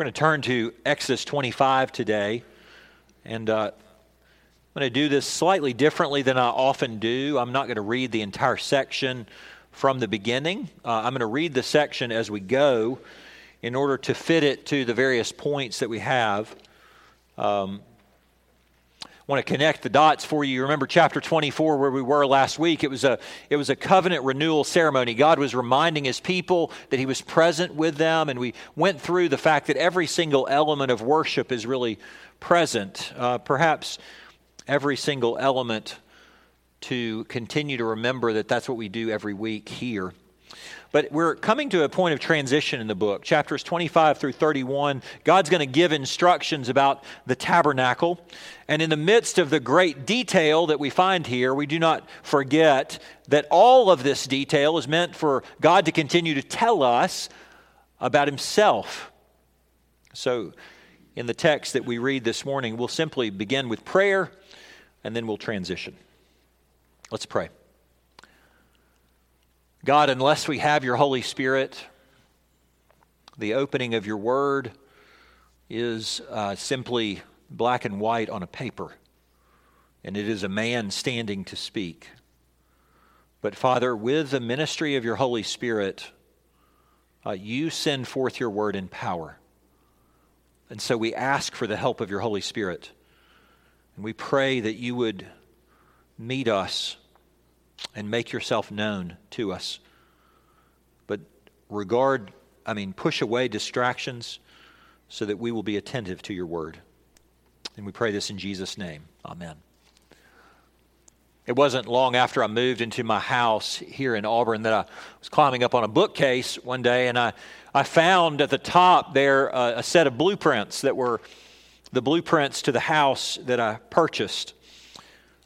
We're going to turn to Exodus 25 today. And uh, I'm going to do this slightly differently than I often do. I'm not going to read the entire section from the beginning. Uh, I'm going to read the section as we go in order to fit it to the various points that we have. Um, want to connect the dots for you. Remember chapter 24 where we were last week. It was a it was a covenant renewal ceremony. God was reminding his people that he was present with them and we went through the fact that every single element of worship is really present. Uh, perhaps every single element to continue to remember that that's what we do every week here. But we're coming to a point of transition in the book. Chapters 25 through 31, God's going to give instructions about the tabernacle. And in the midst of the great detail that we find here, we do not forget that all of this detail is meant for God to continue to tell us about Himself. So, in the text that we read this morning, we'll simply begin with prayer and then we'll transition. Let's pray. God, unless we have your Holy Spirit, the opening of your word is uh, simply black and white on a paper, and it is a man standing to speak. But Father, with the ministry of your Holy Spirit, uh, you send forth your word in power. And so we ask for the help of your Holy Spirit. And we pray that you would meet us and make yourself known to us. But regard, I mean, push away distractions so that we will be attentive to your word. And we pray this in Jesus' name. Amen. It wasn't long after I moved into my house here in Auburn that I was climbing up on a bookcase one day and I, I found at the top there a set of blueprints that were the blueprints to the house that I purchased.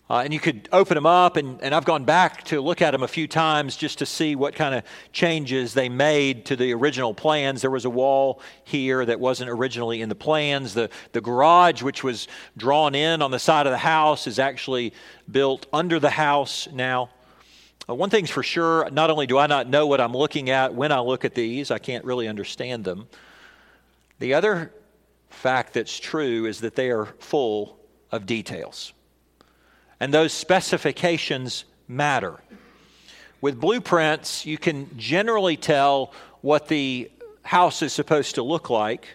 Uh, and you could open them up, and, and I've gone back to look at them a few times just to see what kind of changes they made to the original plans. There was a wall here that wasn't originally in the plans. The, the garage, which was drawn in on the side of the house, is actually built under the house now. Uh, one thing's for sure not only do I not know what I'm looking at when I look at these, I can't really understand them. The other fact that's true is that they are full of details and those specifications matter. With blueprints, you can generally tell what the house is supposed to look like,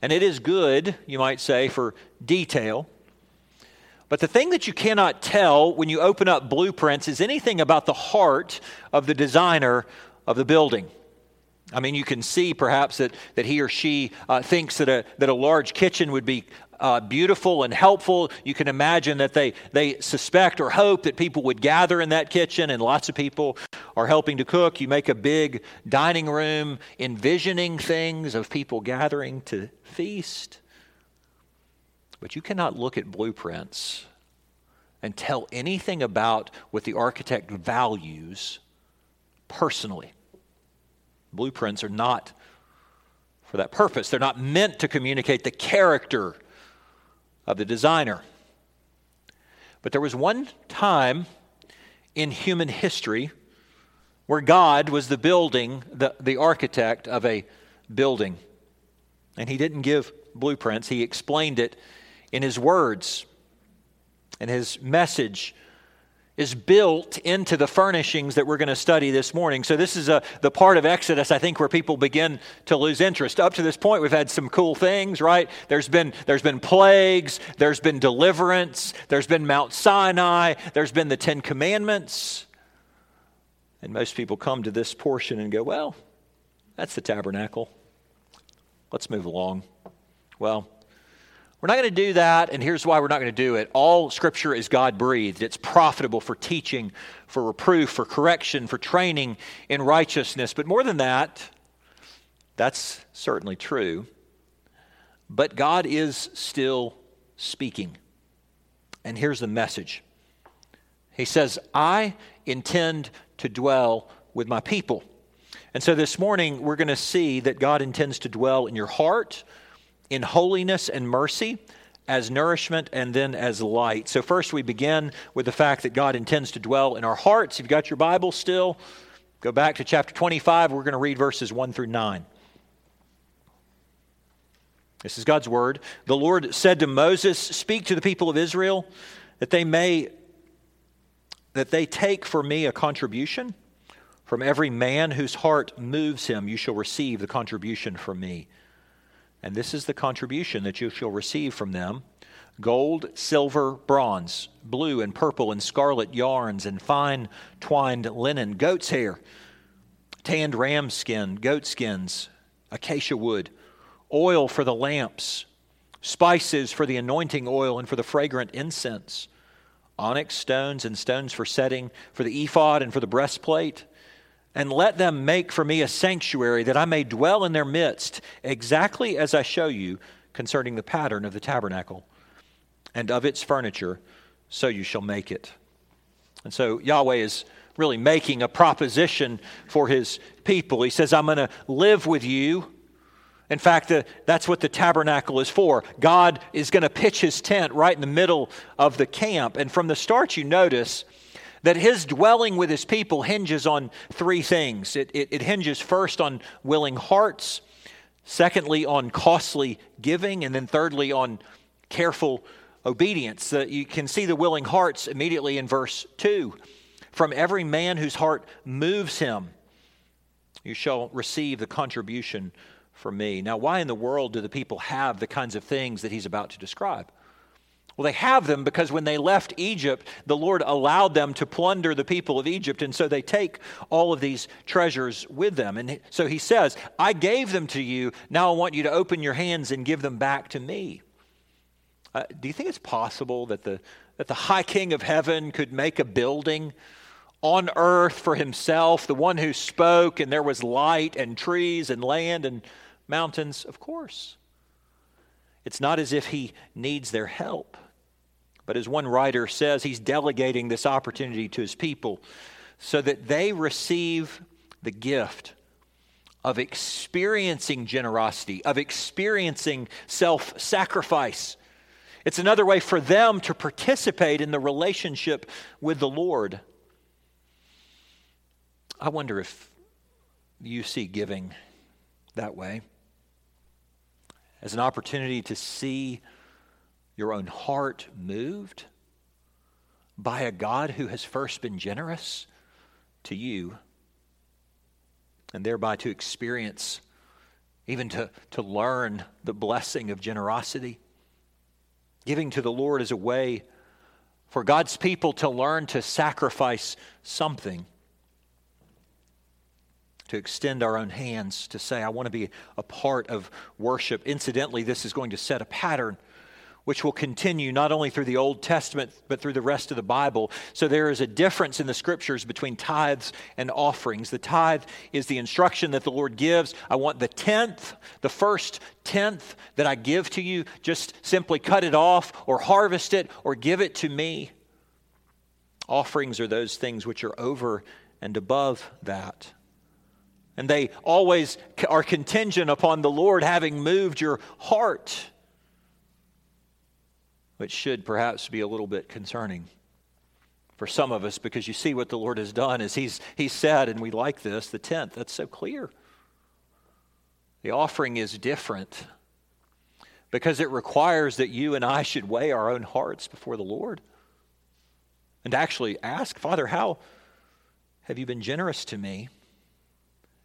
and it is good, you might say, for detail. But the thing that you cannot tell when you open up blueprints is anything about the heart of the designer of the building. I mean, you can see perhaps that, that he or she uh, thinks that a, that a large kitchen would be uh, beautiful and helpful. You can imagine that they, they suspect or hope that people would gather in that kitchen, and lots of people are helping to cook. You make a big dining room, envisioning things of people gathering to feast. But you cannot look at blueprints and tell anything about what the architect values personally. Blueprints are not for that purpose. They're not meant to communicate the character of the designer. But there was one time in human history where God was the building, the, the architect of a building. And he didn't give blueprints, he explained it in his words. And his message is built into the furnishings that we're going to study this morning. So, this is a, the part of Exodus, I think, where people begin to lose interest. Up to this point, we've had some cool things, right? There's been, there's been plagues, there's been deliverance, there's been Mount Sinai, there's been the Ten Commandments. And most people come to this portion and go, well, that's the tabernacle. Let's move along. Well, we're not going to do that, and here's why we're not going to do it. All Scripture is God breathed. It's profitable for teaching, for reproof, for correction, for training in righteousness. But more than that, that's certainly true. But God is still speaking. And here's the message He says, I intend to dwell with my people. And so this morning, we're going to see that God intends to dwell in your heart in holiness and mercy as nourishment and then as light. So, first, we begin with the fact that God intends to dwell in our hearts. If you've got your Bible still, go back to chapter 25. We're going to read verses 1 through 9. This is God's word. The Lord said to Moses, Speak to the people of Israel that they may that they take for me a contribution from every man whose heart moves him you shall receive the contribution from me and this is the contribution that you shall receive from them gold silver bronze blue and purple and scarlet yarns and fine twined linen goat's hair tanned ram skin goat skins acacia wood oil for the lamps, spices for the anointing oil and for the fragrant incense, onyx stones and stones for setting, for the ephod and for the breastplate. And let them make for me a sanctuary that I may dwell in their midst, exactly as I show you concerning the pattern of the tabernacle and of its furniture, so you shall make it. And so Yahweh is really making a proposition for his people. He says, I'm going to live with you in fact, the, that's what the tabernacle is for. God is going to pitch his tent right in the middle of the camp. And from the start, you notice that his dwelling with his people hinges on three things it, it, it hinges first on willing hearts, secondly, on costly giving, and then thirdly, on careful obedience. Uh, you can see the willing hearts immediately in verse 2. From every man whose heart moves him, you shall receive the contribution for me. Now, why in the world do the people have the kinds of things that he's about to describe? Well, they have them because when they left Egypt, the Lord allowed them to plunder the people of Egypt, and so they take all of these treasures with them. And so he says, I gave them to you, now I want you to open your hands and give them back to me. Uh, do you think it's possible that the, that the high king of heaven could make a building on earth for himself, the one who spoke, and there was light and trees and land and mountains? Of course. It's not as if he needs their help. But as one writer says, he's delegating this opportunity to his people so that they receive the gift of experiencing generosity, of experiencing self sacrifice. It's another way for them to participate in the relationship with the Lord. I wonder if you see giving that way as an opportunity to see your own heart moved by a God who has first been generous to you, and thereby to experience, even to, to learn the blessing of generosity. Giving to the Lord is a way for God's people to learn to sacrifice something to extend our own hands to say, I want to be a part of worship. Incidentally, this is going to set a pattern which will continue not only through the Old Testament, but through the rest of the Bible. So there is a difference in the scriptures between tithes and offerings. The tithe is the instruction that the Lord gives. I want the tenth, the first tenth that I give to you, just simply cut it off or harvest it or give it to me. Offerings are those things which are over and above that. And they always are contingent upon the Lord having moved your heart, which should perhaps be a little bit concerning for some of us because you see what the Lord has done is he's, he's said, and we like this, the tenth, that's so clear. The offering is different because it requires that you and I should weigh our own hearts before the Lord and actually ask, Father, how have you been generous to me?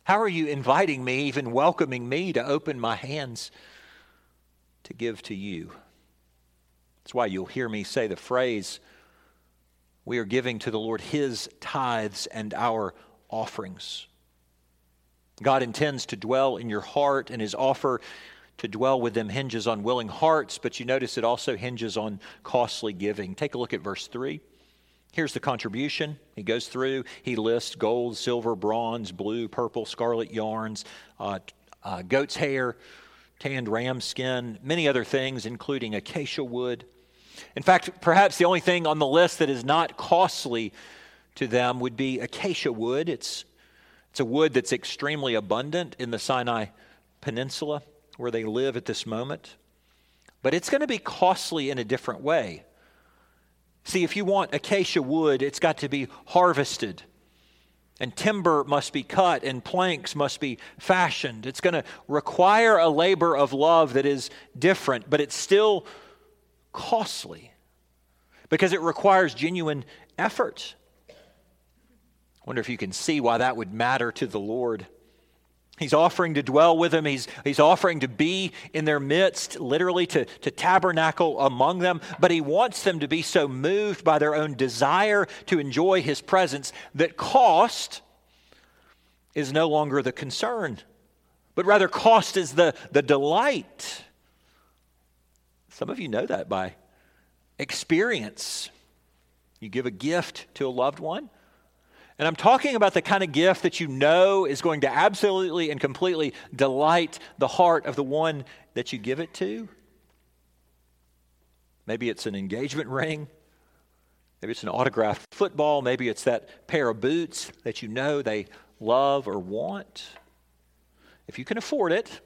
How are you inviting me, even welcoming me to open my hands to give to you? That's why you'll hear me say the phrase, we are giving to the Lord his tithes and our offerings. God intends to dwell in your heart, and his offer to dwell with them hinges on willing hearts, but you notice it also hinges on costly giving. Take a look at verse 3. Here's the contribution. He goes through, he lists gold, silver, bronze, blue, purple, scarlet yarns, uh, uh, goat's hair, tanned ram skin, many other things, including acacia wood. In fact, perhaps the only thing on the list that is not costly to them would be acacia wood. It's, it's a wood that's extremely abundant in the Sinai Peninsula where they live at this moment. But it's going to be costly in a different way. See, if you want acacia wood, it's got to be harvested. and timber must be cut, and planks must be fashioned. It's going to require a labor of love that is different, but it's still costly because it requires genuine effort. I wonder if you can see why that would matter to the Lord. He's offering to dwell with them. He's, he's offering to be in their midst, literally to, to tabernacle among them. But he wants them to be so moved by their own desire to enjoy his presence that cost is no longer the concern, but rather cost is the, the delight. Some of you know that by experience. You give a gift to a loved one, and I'm talking about the kind of gift that you know is going to absolutely and completely delight the heart of the one that you give it to. Maybe it's an engagement ring. Maybe it's an autographed football. Maybe it's that pair of boots that you know they love or want. If you can afford it,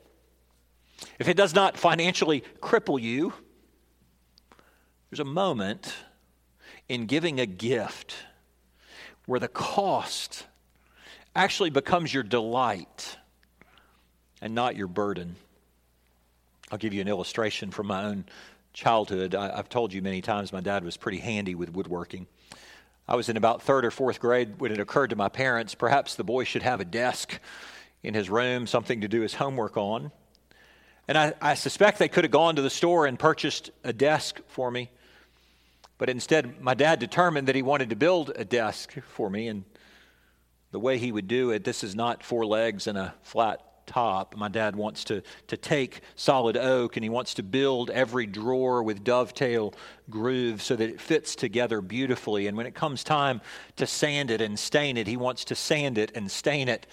if it does not financially cripple you, there's a moment in giving a gift where the cost actually becomes your delight and not your burden. I'll give you an illustration from my own childhood. I, have told you many times my dad was pretty handy with woodworking. I was in about third or fourth grade when it occurred to my parents perhaps the boy should have a desk in his room, something to do his homework on. And I, I suspect they could have gone to the store and purchased a desk for me. But instead, my dad determined that he wanted to build a desk for me. And the way he would do it, this is not four legs and a flat top. My dad wants to, to take solid oak and he wants to build every drawer with dovetail grooves so that it fits together beautifully. And when it comes time to sand it and stain it, he wants to sand it and stain it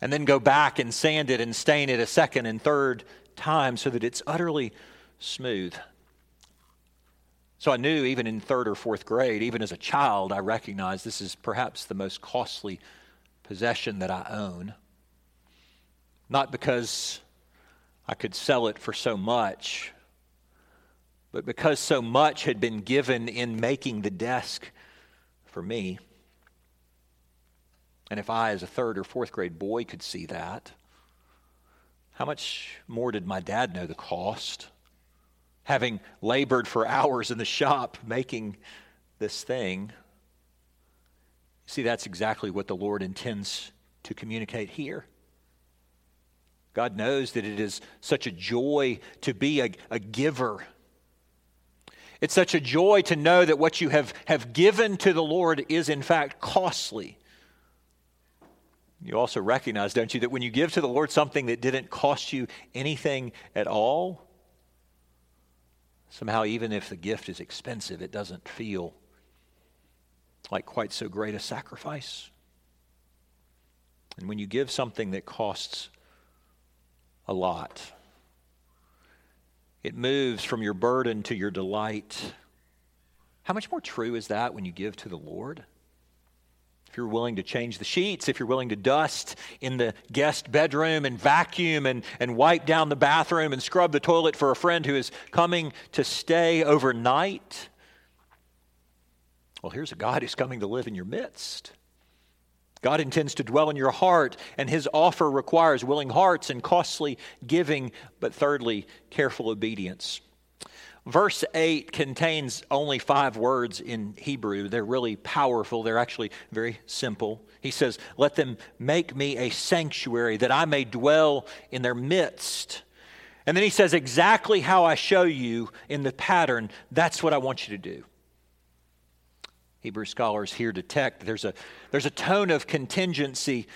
and then go back and sand it and stain it a second and third time so that it's utterly smooth. So I knew even in third or fourth grade, even as a child, I recognized this is perhaps the most costly possession that I own. Not because I could sell it for so much, but because so much had been given in making the desk for me. And if I, as a third or fourth grade boy, could see that, how much more did my dad know the cost? Having labored for hours in the shop making this thing. See, that's exactly what the Lord intends to communicate here. God knows that it is such a joy to be a, a giver. It's such a joy to know that what you have, have given to the Lord is, in fact, costly. You also recognize, don't you, that when you give to the Lord something that didn't cost you anything at all, Somehow, even if the gift is expensive, it doesn't feel like quite so great a sacrifice. And when you give something that costs a lot, it moves from your burden to your delight. How much more true is that when you give to the Lord? If you're willing to change the sheets, if you're willing to dust in the guest bedroom and vacuum and, and wipe down the bathroom and scrub the toilet for a friend who is coming to stay overnight. Well, here's a God who's coming to live in your midst. God intends to dwell in your heart, and his offer requires willing hearts and costly giving, but thirdly, careful obedience. Verse 8 contains only five words in Hebrew. They're really powerful, they're actually very simple. He says, Let them make me a sanctuary that I may dwell in their midst. And then he says, Exactly how I show you in the pattern, that's what I want you to do. Hebrew scholars here detect there's a, there's a tone of contingency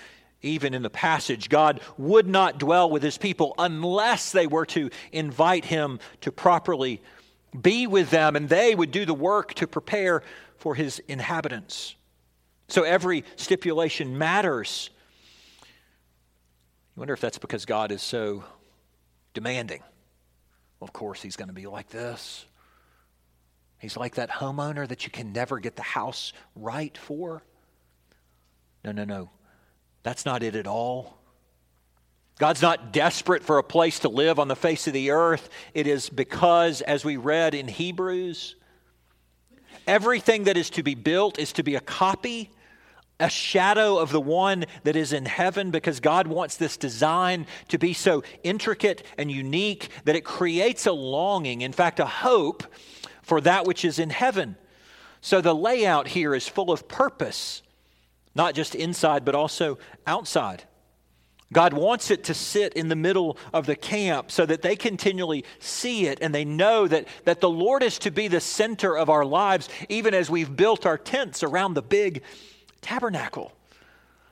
even in the passage. God would not dwell with his people unless they were to invite him to properly be with them, and they would do the work to prepare for his inhabitants. So every stipulation matters. You wonder if that's because God is so demanding. Well, of course, he's going to be like this. He's like that homeowner that you can never get the house right for. No, no, no. That's not it at all. God's not desperate for a place to live on the face of the earth. It is because, as we read in Hebrews, everything that is to be built is to be a copy a shadow of the one that is in heaven because God wants this design to be so intricate and unique that it creates a longing, in fact, a hope for that which is in heaven. So the layout here is full of purpose, not just inside, but also outside. God wants it to sit in the middle of the camp so that they continually see it and they know that, that the Lord is to be the center of our lives, even as we've built our tents around the big tabernacle.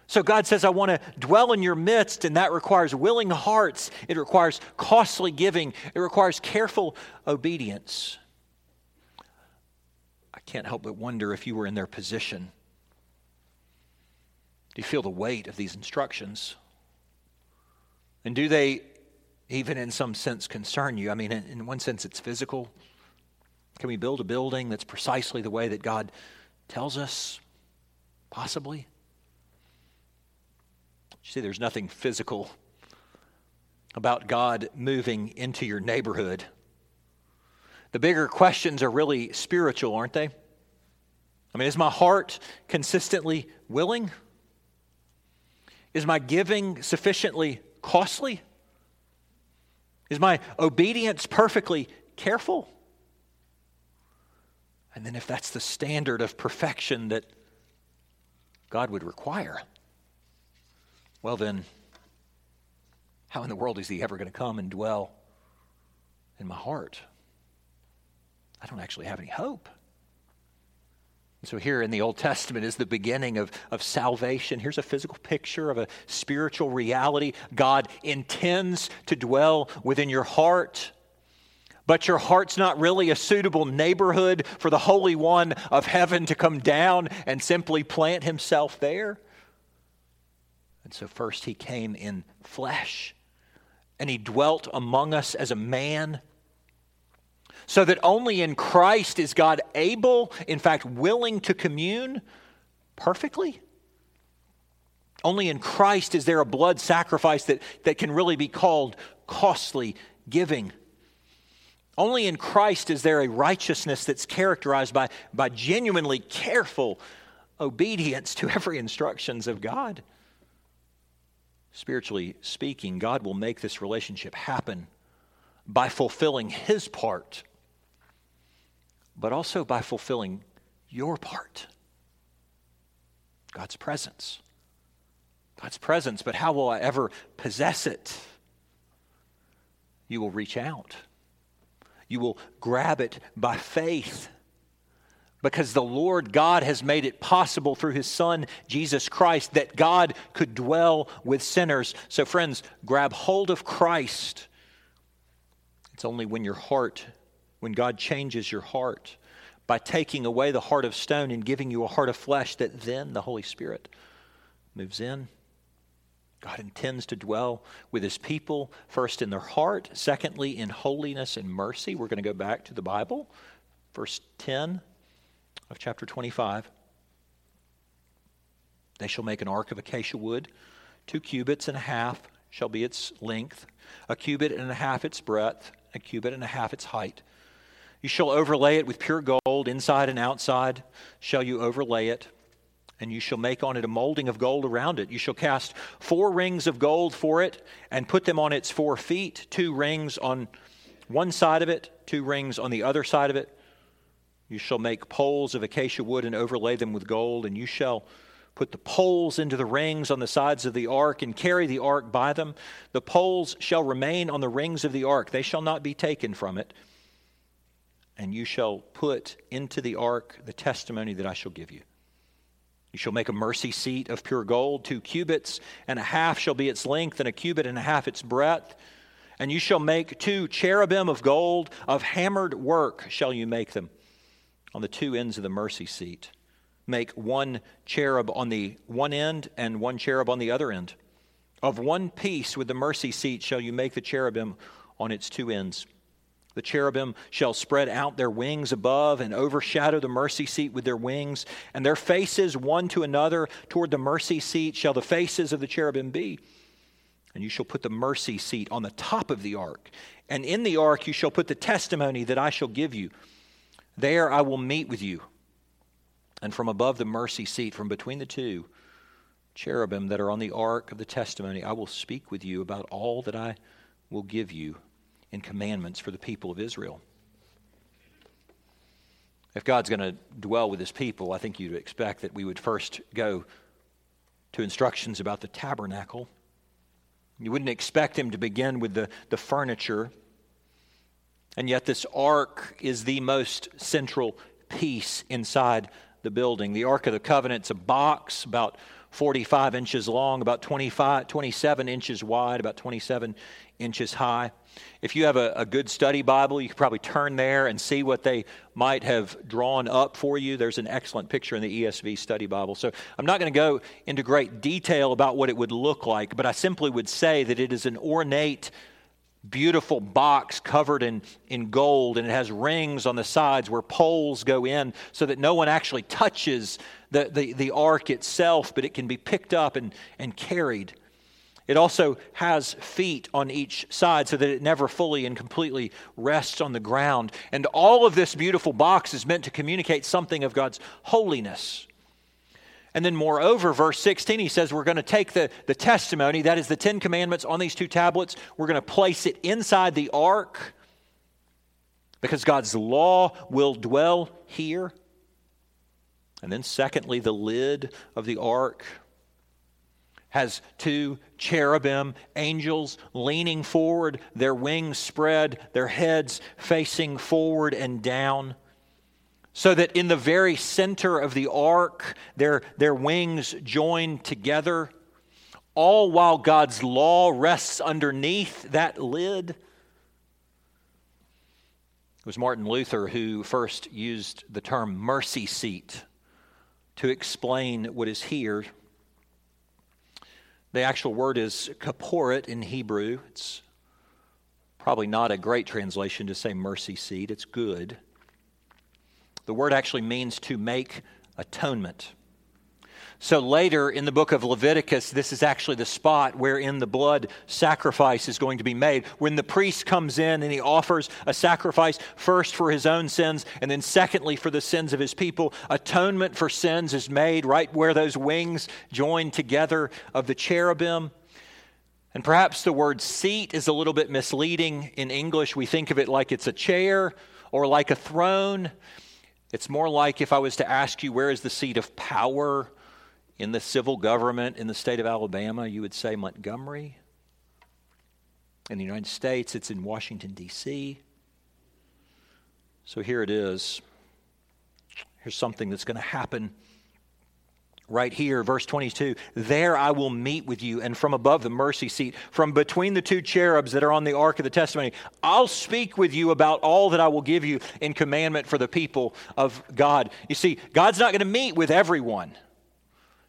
So God says, I want to dwell in your midst, and that requires willing hearts. It requires costly giving. It requires careful obedience. I can't help but wonder if you were in their position. Do you feel the weight of these instructions? And do they, even in some sense, concern you? I mean, in one sense, it's physical. Can we build a building that's precisely the way that God tells us? Possibly. You see, there's nothing physical about God moving into your neighborhood. The bigger questions are really spiritual, aren't they? I mean, is my heart consistently willing? Is my giving sufficiently costly? Is my obedience perfectly careful? And then, if that's the standard of perfection that God would require, well, then, how in the world is He ever going to come and dwell in my heart? I don't actually have any hope. So, here in the Old Testament is the beginning of, of salvation. Here's a physical picture of a spiritual reality. God intends to dwell within your heart, but your heart's not really a suitable neighborhood for the Holy One of heaven to come down and simply plant himself there. And so, first, he came in flesh, and he dwelt among us as a man so that only in Christ is God able, in fact, willing to commune perfectly. Only in Christ is there a blood sacrifice that, that can really be called costly giving. Only in Christ is there a righteousness that's characterized by, by genuinely careful obedience to every instructions of God. Spiritually speaking, God will make this relationship happen by fulfilling his part but also by fulfilling your part God's presence. God's presence, but how will I ever possess it? You will reach out. You will grab it by faith because the Lord God has made it possible through his Son, Jesus Christ, that God could dwell with sinners. So, friends, grab hold of Christ. It's only when your heart when God changes your heart by taking away the heart of stone and giving you a heart of flesh, that then the Holy Spirit moves in. God intends to dwell with his people, first in their heart, secondly in holiness and mercy. We're going to go back to the Bible, verse 10 of chapter 25. They shall make an ark of acacia wood, two cubits and a half shall be its length, a cubit and a half its breadth, a cubit and a half its height. You shall overlay it with pure gold, inside and outside shall you overlay it, and you shall make on it a molding of gold around it. You shall cast four rings of gold for it, and put them on its four feet, two rings on one side of it, two rings on the other side of it. You shall make poles of acacia wood and overlay them with gold, and you shall put the poles into the rings on the sides of the ark and carry the ark by them. The poles shall remain on the rings of the ark, they shall not be taken from it and you shall put into the ark the testimony that I shall give you. You shall make a mercy seat of pure gold, two cubits and a half shall be its length, and a cubit and a half its breadth. And you shall make two cherubim of gold, of hammered work shall you make them on the two ends of the mercy seat. Make one cherub on the one end and one cherub on the other end. Of one piece with the mercy seat shall you make the cherubim on its two ends. The cherubim shall spread out their wings above and overshadow the mercy seat with their wings, and their faces one to another toward the mercy seat shall the faces of the cherubim be. And you shall put the mercy seat on the top of the ark, and in the ark you shall put the testimony that I shall give you. There I will meet with you. And from above the mercy seat, from between the two, cherubim that are on the ark of the testimony, I will speak with you about all that I will give you in commandments for the people of Israel. If God's going to dwell with his people, I think you'd expect that we would first go to instructions about the tabernacle. You wouldn't expect him to begin with the, the furniture. And yet, this ark is the most central piece inside the building. The Ark of the Covenant's a box about 45 inches long, about 25, 27 inches wide, about 27 inches high. If you have a, a, good study Bible, you could probably turn there and see what they might have drawn up for you. There's an excellent picture in the ESV study Bible. So I'm not going to go into great detail about what it would look like, but I simply would say that it is an ornate, beautiful box covered in, in gold, and it has rings on the sides where poles go in so that no one actually touches the, the, the ark itself, but it can be picked up and, and carried. It also has feet on each side so that it never fully and completely rests on the ground. And all of this beautiful box is meant to communicate something of God's holiness. And then, moreover, verse 16, he says, We're going to take the, the testimony, that is the Ten Commandments, on these two tablets. We're going to place it inside the ark because God's law will dwell here. And then, secondly, the lid of the ark has two cherubim, angels leaning forward, their wings spread, their heads facing forward and down. So that in the very center of the ark, their, their wings join together, all while God's law rests underneath that lid. It was Martin Luther who first used the term mercy seat to explain what is here the actual word is kaporet in Hebrew. It's probably not a great translation to say mercy seat, it's good. The word actually means to make atonement. So later in the book of Leviticus, this is actually the spot wherein the blood sacrifice is going to be made. When the priest comes in and he offers a sacrifice first for his own sins and then secondly for the sins of his people, atonement for sins is made right where those wings join together of the cherubim. And perhaps the word seat is a little bit misleading in English. We think of it like it's a chair or like a throne. It's more like if I was to ask you, where is the seat of power in the civil government in the state of Alabama, you would say Montgomery. In the United States, it's in Washington, D.C. So here it is. Here's something that's going to happen right here, verse 22 There I will meet with you, and from above the mercy seat, from between the two cherubs that are on the ark of the testimony, I'll speak with you about all that I will give you in commandment for the people of God. You see, God's not going to meet with everyone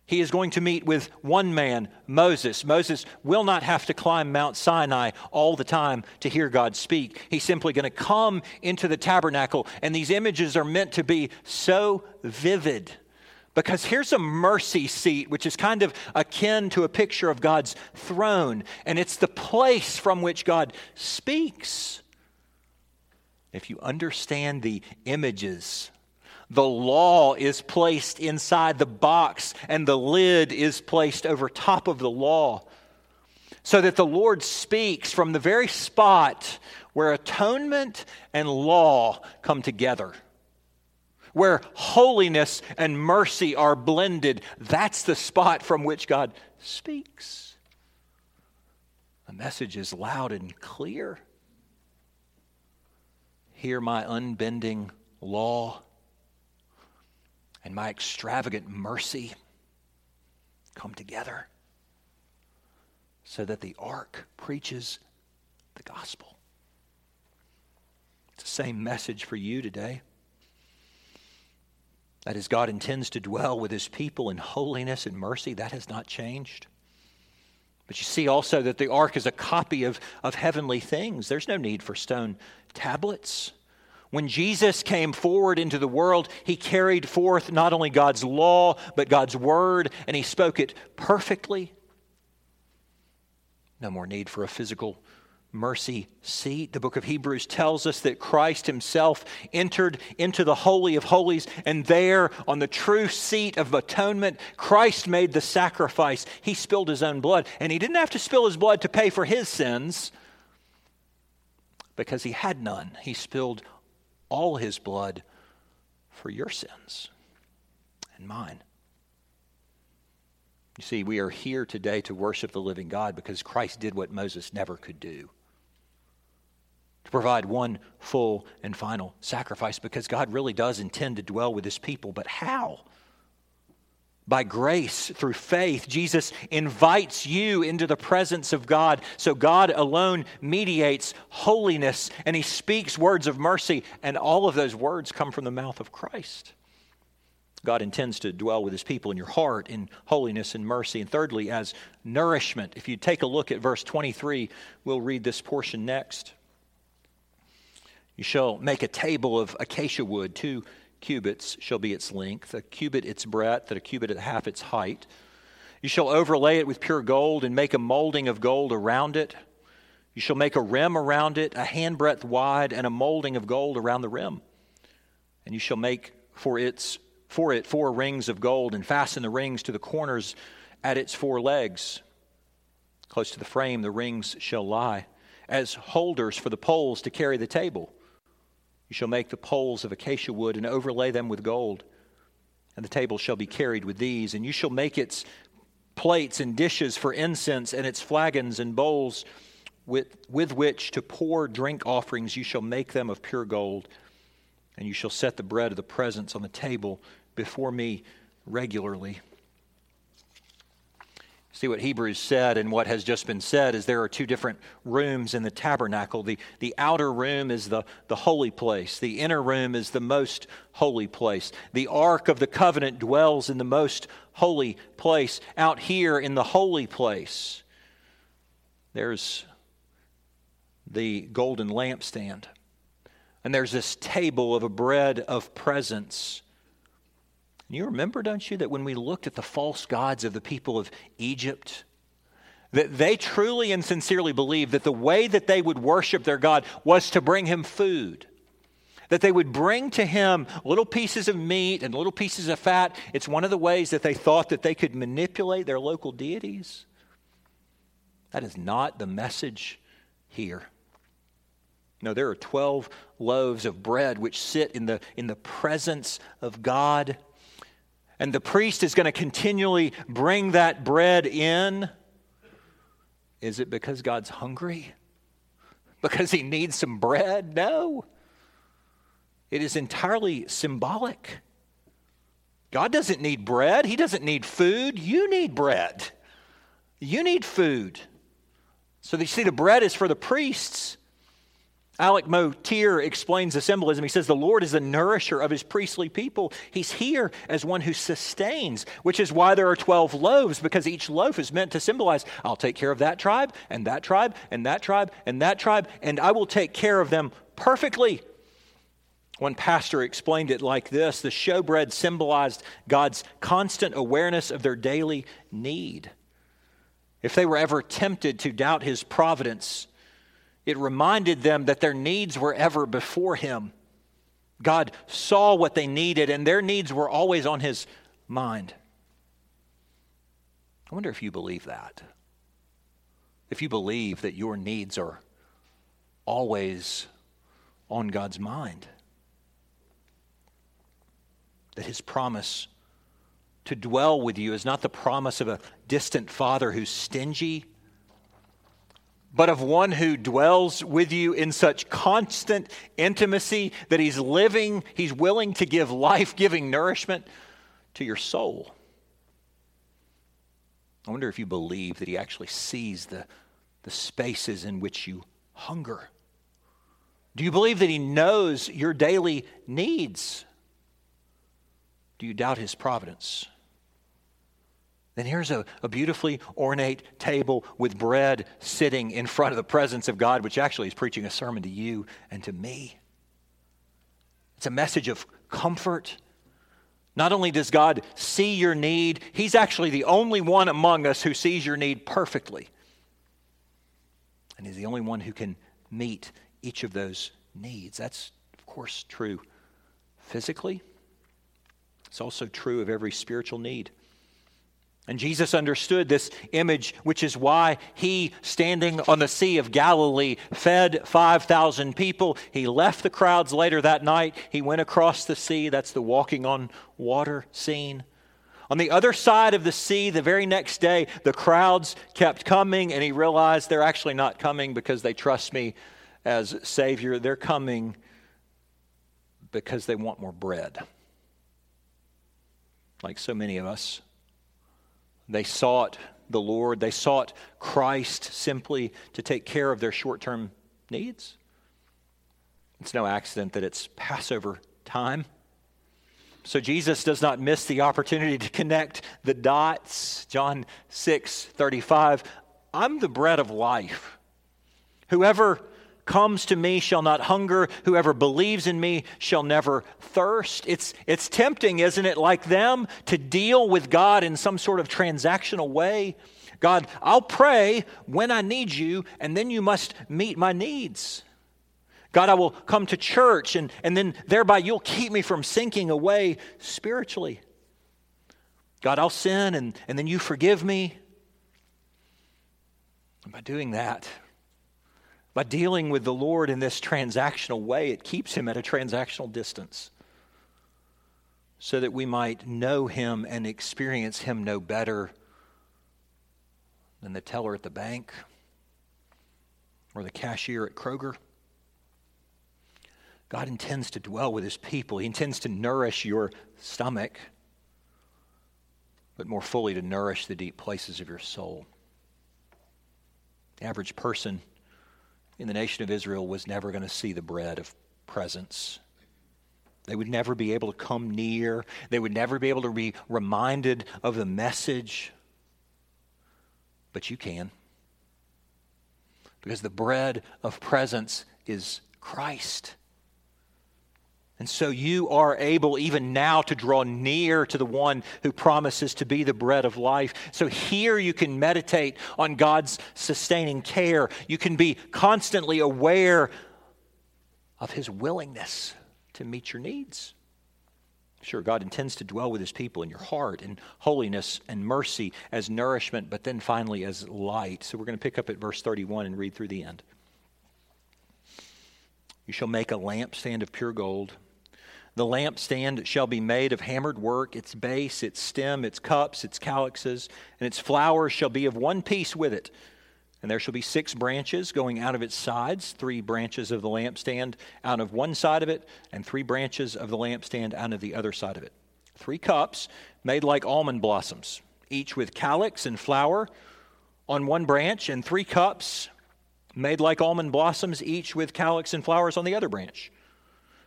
he is going to meet with one man, Moses. Moses will not have to climb Mount Sinai all the time to hear God speak. He's simply going to come into the tabernacle, and these images are meant to be so vivid. Because here's a mercy seat, which is kind of akin to a picture of God's throne, and it's the place from which God speaks. If you understand the images the law is placed inside the box and the lid is placed over top of the law. So that the Lord speaks from the very spot where atonement and law come together. Where holiness and mercy are blended, that's the spot from which God speaks. The message is loud and clear. Hear my unbending law and my extravagant mercy come together so that the ark preaches the gospel. It's the same message for you today. That is, God intends to dwell with his people in holiness and mercy. That has not changed. But you see also that the ark is a copy of, of heavenly things. There's no need for stone tablets. When Jesus came forward into the world, he carried forth not only God's law, but God's word, and he spoke it perfectly. No more need for a physical mercy seat. The book of Hebrews tells us that Christ himself entered into the Holy of Holies, and there, on the true seat of atonement, Christ made the sacrifice. He spilled his own blood, and he didn't have to spill his blood to pay for his sins because he had none. He spilled all his blood for your sins and mine. You see, we are here today to worship the living God because Christ did what Moses never could do to provide one full and final sacrifice because God really does intend to dwell with his people. But how? By grace, through faith, Jesus invites you into the presence of God. So God alone mediates holiness and he speaks words of mercy, and all of those words come from the mouth of Christ. God intends to dwell with his people in your heart in holiness and mercy. And thirdly, as nourishment. If you take a look at verse 23, we'll read this portion next. You shall make a table of acacia wood, two cubits shall be its length, a cubit its breadth, and a cubit at half its height. You shall overlay it with pure gold and make a molding of gold around it. You shall make a rim around it, a handbreadth wide, and a molding of gold around the rim. And you shall make for its for it four rings of gold and fasten the rings to the corners at its four legs. Close to the frame the rings shall lie as holders for the poles to carry the table. You shall make the poles of acacia wood and overlay them with gold. And the table shall be carried with these. And you shall make its plates and dishes for incense, and its flagons and bowls with, with which to pour drink offerings. You shall make them of pure gold. And you shall set the bread of the presence on the table before me regularly. See what Hebrews said and what has just been said is there are two different rooms in the tabernacle. The, the outer room is the, the holy place, the inner room is the most holy place. The Ark of the Covenant dwells in the most holy place. Out here in the holy place, there's the golden lampstand. And there's this table of a bread of presence and you remember, don't you, that when we looked at the false gods of the people of Egypt, that they truly and sincerely believed that the way that they would worship their God was to bring him food. That they would bring to him little pieces of meat and little pieces of fat. It's one of the ways that they thought that they could manipulate their local deities. That is not the message here. No, there are 12 loaves of bread which sit in the, in the presence of God and the priest is going to continually bring that bread in, is it because God's hungry? Because he needs some bread? No. It is entirely symbolic. God doesn't need bread, He doesn't need food. You need bread. You need food. So you see, the bread is for the priests. Alec Motyer explains the symbolism. He says, The Lord is the nourisher of his priestly people. He's here as one who sustains, which is why there are 12 loaves, because each loaf is meant to symbolize, I'll take care of that tribe, and that tribe, and that tribe, and that tribe, and I will take care of them perfectly. One pastor explained it like this the showbread symbolized God's constant awareness of their daily need. If they were ever tempted to doubt his providence, it reminded them that their needs were ever before Him. God saw what they needed, and their needs were always on His mind. I wonder if you believe that. If you believe that your needs are always on God's mind, that His promise to dwell with you is not the promise of a distant father who's stingy but of one who dwells with you in such constant intimacy that he's living, he's willing to give life giving nourishment to your soul. I wonder if you believe that he actually sees the, the spaces in which you hunger. Do you believe that he knows your daily needs? Do you doubt his providence? Then here's a, a, beautifully ornate table with bread sitting in front of the presence of God, which actually is preaching a sermon to you and to me. It's a message of comfort. Not only does God see your need, He's actually the only one among us who sees your need perfectly. And He's the only one who can meet each of those needs. That's, of course, true physically, it's also true of every spiritual need. And Jesus understood this image, which is why he, standing on the Sea of Galilee, fed 5,000 people. He left the crowds later that night. He went across the sea. That's the walking on water scene. On the other side of the sea, the very next day, the crowds kept coming, and he realized they're actually not coming because they trust me as Savior. They're coming because they want more bread. Like so many of us. They sought the Lord, they sought Christ simply to take care of their short term needs. It's no accident that it's Passover time. So Jesus does not miss the opportunity to connect the dots. John 6 35. I'm the bread of life. Whoever comes to me shall not hunger. Whoever believes in me shall never thirst. It's, it's tempting, isn't it, like them to deal with God in some sort of transactional way. God, I'll pray when I need you, and then you must meet my needs. God, I will come to church, and, and then thereby you'll keep me from sinking away spiritually. God, I'll sin, and, and then you forgive me. By doing that, by dealing with the Lord in this transactional way, it keeps him at a transactional distance so that we might know him and experience him no better than the teller at the bank or the cashier at Kroger. God intends to dwell with his people. He intends to nourish your stomach, but more fully to nourish the deep places of your soul. The average person in the nation of Israel was never going to see the bread of presence. They would never be able to come near. They would never be able to be reminded of the message. But you can. Because the bread of presence is Christ. And so you are able even now to draw near to the one who promises to be the bread of life. So here you can meditate on God's sustaining care. You can be constantly aware of his willingness to meet your needs. Sure, God intends to dwell with his people in your heart in holiness and mercy as nourishment, but then finally as light. So we're going to pick up at verse 31 and read through the end. You shall make a lampstand of pure gold. The lampstand shall be made of hammered work, its base, its stem, its cups, its calyxes, and its flowers shall be of one piece with it. And there shall be six branches going out of its sides, three branches of the lampstand out of one side of it, and three branches of the lampstand out of the other side of it. Three cups made like almond blossoms, each with calyx and flower on one branch, and three cups made like almond blossoms, each with calyx and flowers on the other branch.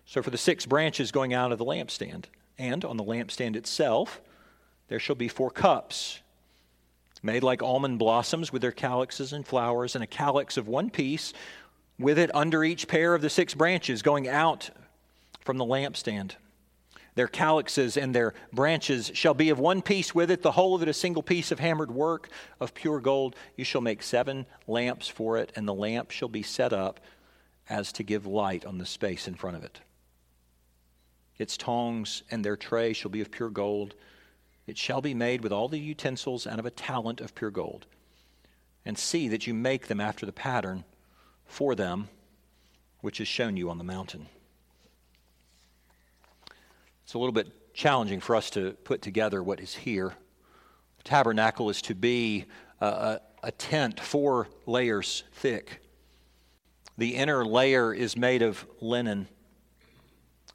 So, for the six branches going out of the lampstand, and on the lampstand itself, there shall be four cups made like almond blossoms with their calyxes and flowers, and a calyx of one piece with it under each pair of the six branches going out from the lampstand. Their calyxes and their branches shall be of one piece with it, the whole of it a single piece of hammered work of pure gold. You shall make seven lamps for it, and the lamp shall be set up as to give light on the space in front of it. Its tongs and their tray shall be of pure gold. It shall be made with all the utensils out of a talent of pure gold. And see that you make them after the pattern for them which is shown you on the mountain. It's a little bit challenging for us to put together what is here. The tabernacle is to be a, a, a tent four layers thick. The inner layer is made of linen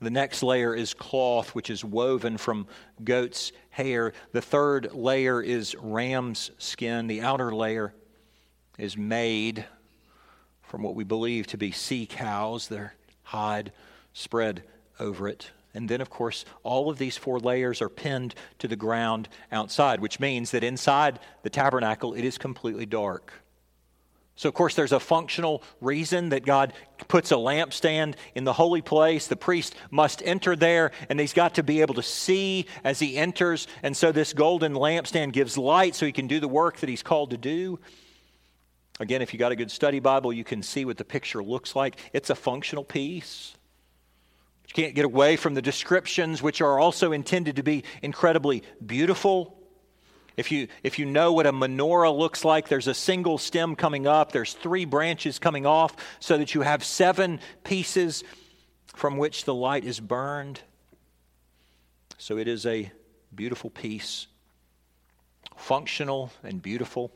the next layer is cloth, which is woven from goat's hair. The third layer is ram's skin. The outer layer is made from what we believe to be sea cows, their hide spread over it. And then, of course, all of these four layers are pinned to the ground outside, which means that inside the tabernacle it is completely dark. So, of course, there's a functional reason that God puts a lampstand in the holy place. The priest must enter there, and he's got to be able to see as he enters. And so, this golden lampstand gives light so he can do the work that he's called to do. Again, if you got a good study Bible, you can see what the picture looks like. It's a functional piece. You can't get away from the descriptions, which are also intended to be incredibly beautiful. If you, if you know what a menorah looks like, there's a single stem coming up, there's three branches coming off, so that you have seven pieces from which the light is burned. So it is a beautiful piece, functional and beautiful.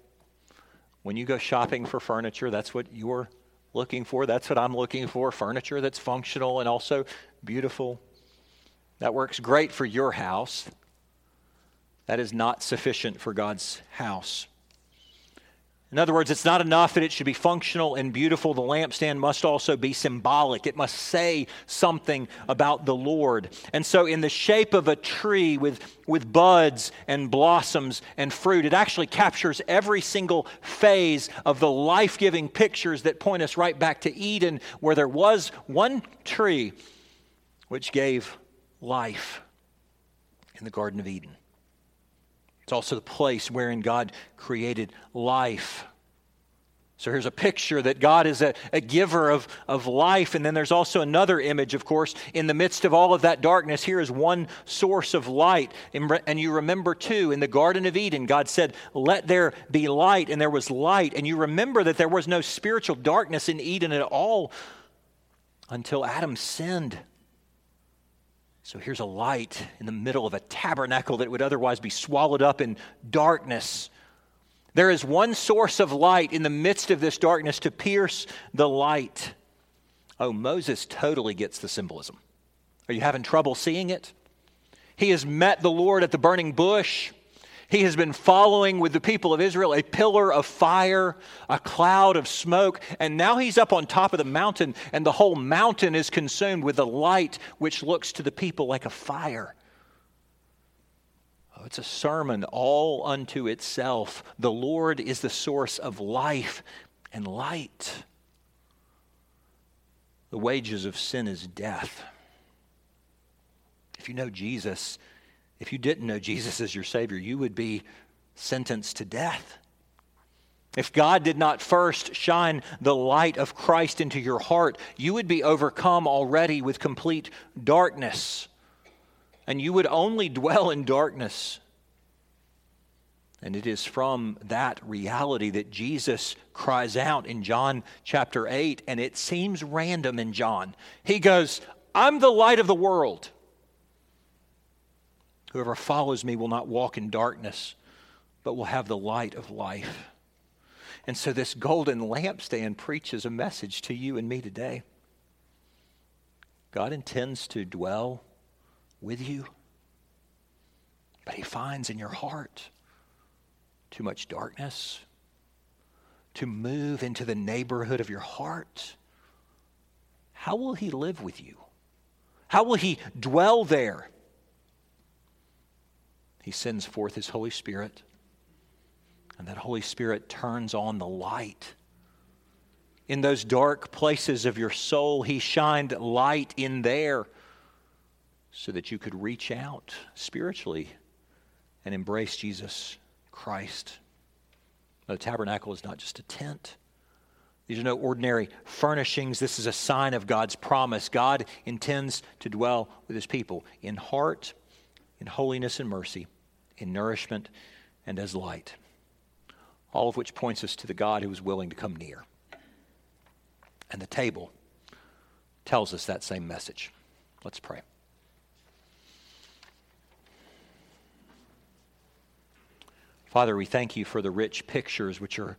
When you go shopping for furniture, that's what you're looking for. That's what I'm looking for furniture that's functional and also beautiful. That works great for your house. That is not sufficient for God's house. In other words, it's not enough that it should be functional and beautiful. The lampstand must also be symbolic. It must say something about the Lord. And so, in the shape of a tree with, with buds and blossoms and fruit, it actually captures every single phase of the life giving pictures that point us right back to Eden, where there was one tree which gave life in the Garden of Eden. It's also the place wherein God created life. So here's a picture that God is a, a, giver of, of life. And then there's also another image, of course, in the midst of all of that darkness. Here is one source of light. And you remember, too, in the Garden of Eden, God said, Let there be light. And there was light. And you remember that there was no spiritual darkness in Eden at all until Adam sinned. So here's a light in the middle of a tabernacle that would otherwise be swallowed up in darkness. There is one source of light in the midst of this darkness to pierce the light. Oh, Moses totally gets the symbolism. Are you having trouble seeing it? He has met the Lord at the burning bush. He has been following with the people of Israel a pillar of fire, a cloud of smoke, and now he's up on top of the mountain, and the whole mountain is consumed with a light which looks to the people like a fire. Oh, it's a sermon all unto itself. The Lord is the source of life and light. The wages of sin is death. If you know Jesus, if you didn't know Jesus as your Savior, you would be sentenced to death. If God did not first shine the light of Christ into your heart, you would be overcome already with complete darkness. And you would only dwell in darkness. And it is from that reality that Jesus cries out in John chapter 8, and it seems random in John. He goes, I'm the light of the world. Whoever follows me will not walk in darkness, but will have the light of life. And so, this golden lampstand preaches a message to you and me today. God intends to dwell with you, but He finds in your heart too much darkness to move into the neighborhood of your heart. How will He live with you? How will He dwell there? He sends forth His Holy Spirit, and that Holy Spirit turns on the light. In those dark places of your soul, He shined light in there so that you could reach out spiritually and embrace Jesus Christ. The tabernacle is not just a tent. These are no ordinary furnishings. This is a sign of God's promise. God intends to dwell with his people in heart, in holiness and mercy in nourishment and as light. All of which points us to the God who is willing to come near. And the table tells us that same message. Let's pray. Father, we thank you for the rich pictures which are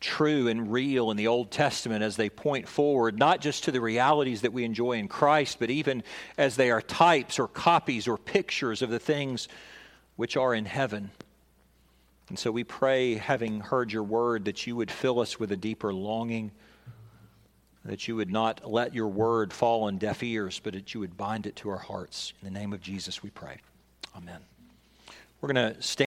true and real in the Old Testament as they point forward, not just to the realities that we enjoy in Christ, but even as they are types or copies or pictures of the things which are in heaven. And so we pray, having heard your word, that you would fill us with a deeper longing, that you would not let your word fall on deaf ears, but that you would bind it to our hearts. In the name of Jesus, we pray. Amen. We're going to stand.